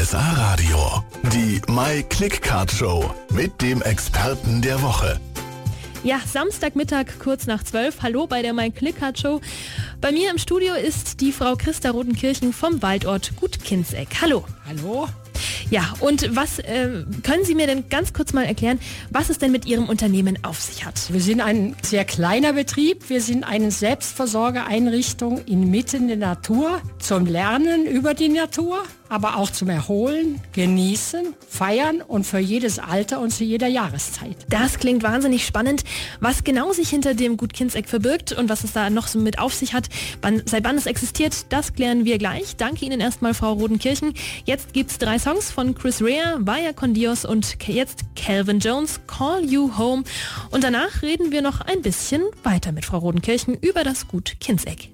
RSA Radio. Die My Click Card Show mit dem Experten der Woche. Ja, Samstagmittag kurz nach zwölf. Hallo bei der My Click Card Show. Bei mir im Studio ist die Frau Christa Rodenkirchen vom Waldort Gut Kinseck. Hallo. Hallo. Ja, und was äh, können Sie mir denn ganz kurz mal erklären, was es denn mit Ihrem Unternehmen auf sich hat? Wir sind ein sehr kleiner Betrieb. Wir sind eine Selbstversorgereinrichtung inmitten der Natur zum Lernen über die Natur aber auch zum Erholen, Genießen, Feiern und für jedes Alter und zu jeder Jahreszeit. Das klingt wahnsinnig spannend. Was genau sich hinter dem Gut Kindseck verbirgt und was es da noch so mit auf sich hat, wann, seit wann es existiert, das klären wir gleich. Danke Ihnen erstmal, Frau Rodenkirchen. Jetzt gibt es drei Songs von Chris Rea, Vaya con Dios und jetzt Calvin Jones, Call You Home. Und danach reden wir noch ein bisschen weiter mit Frau Rodenkirchen über das Gut Kindseck.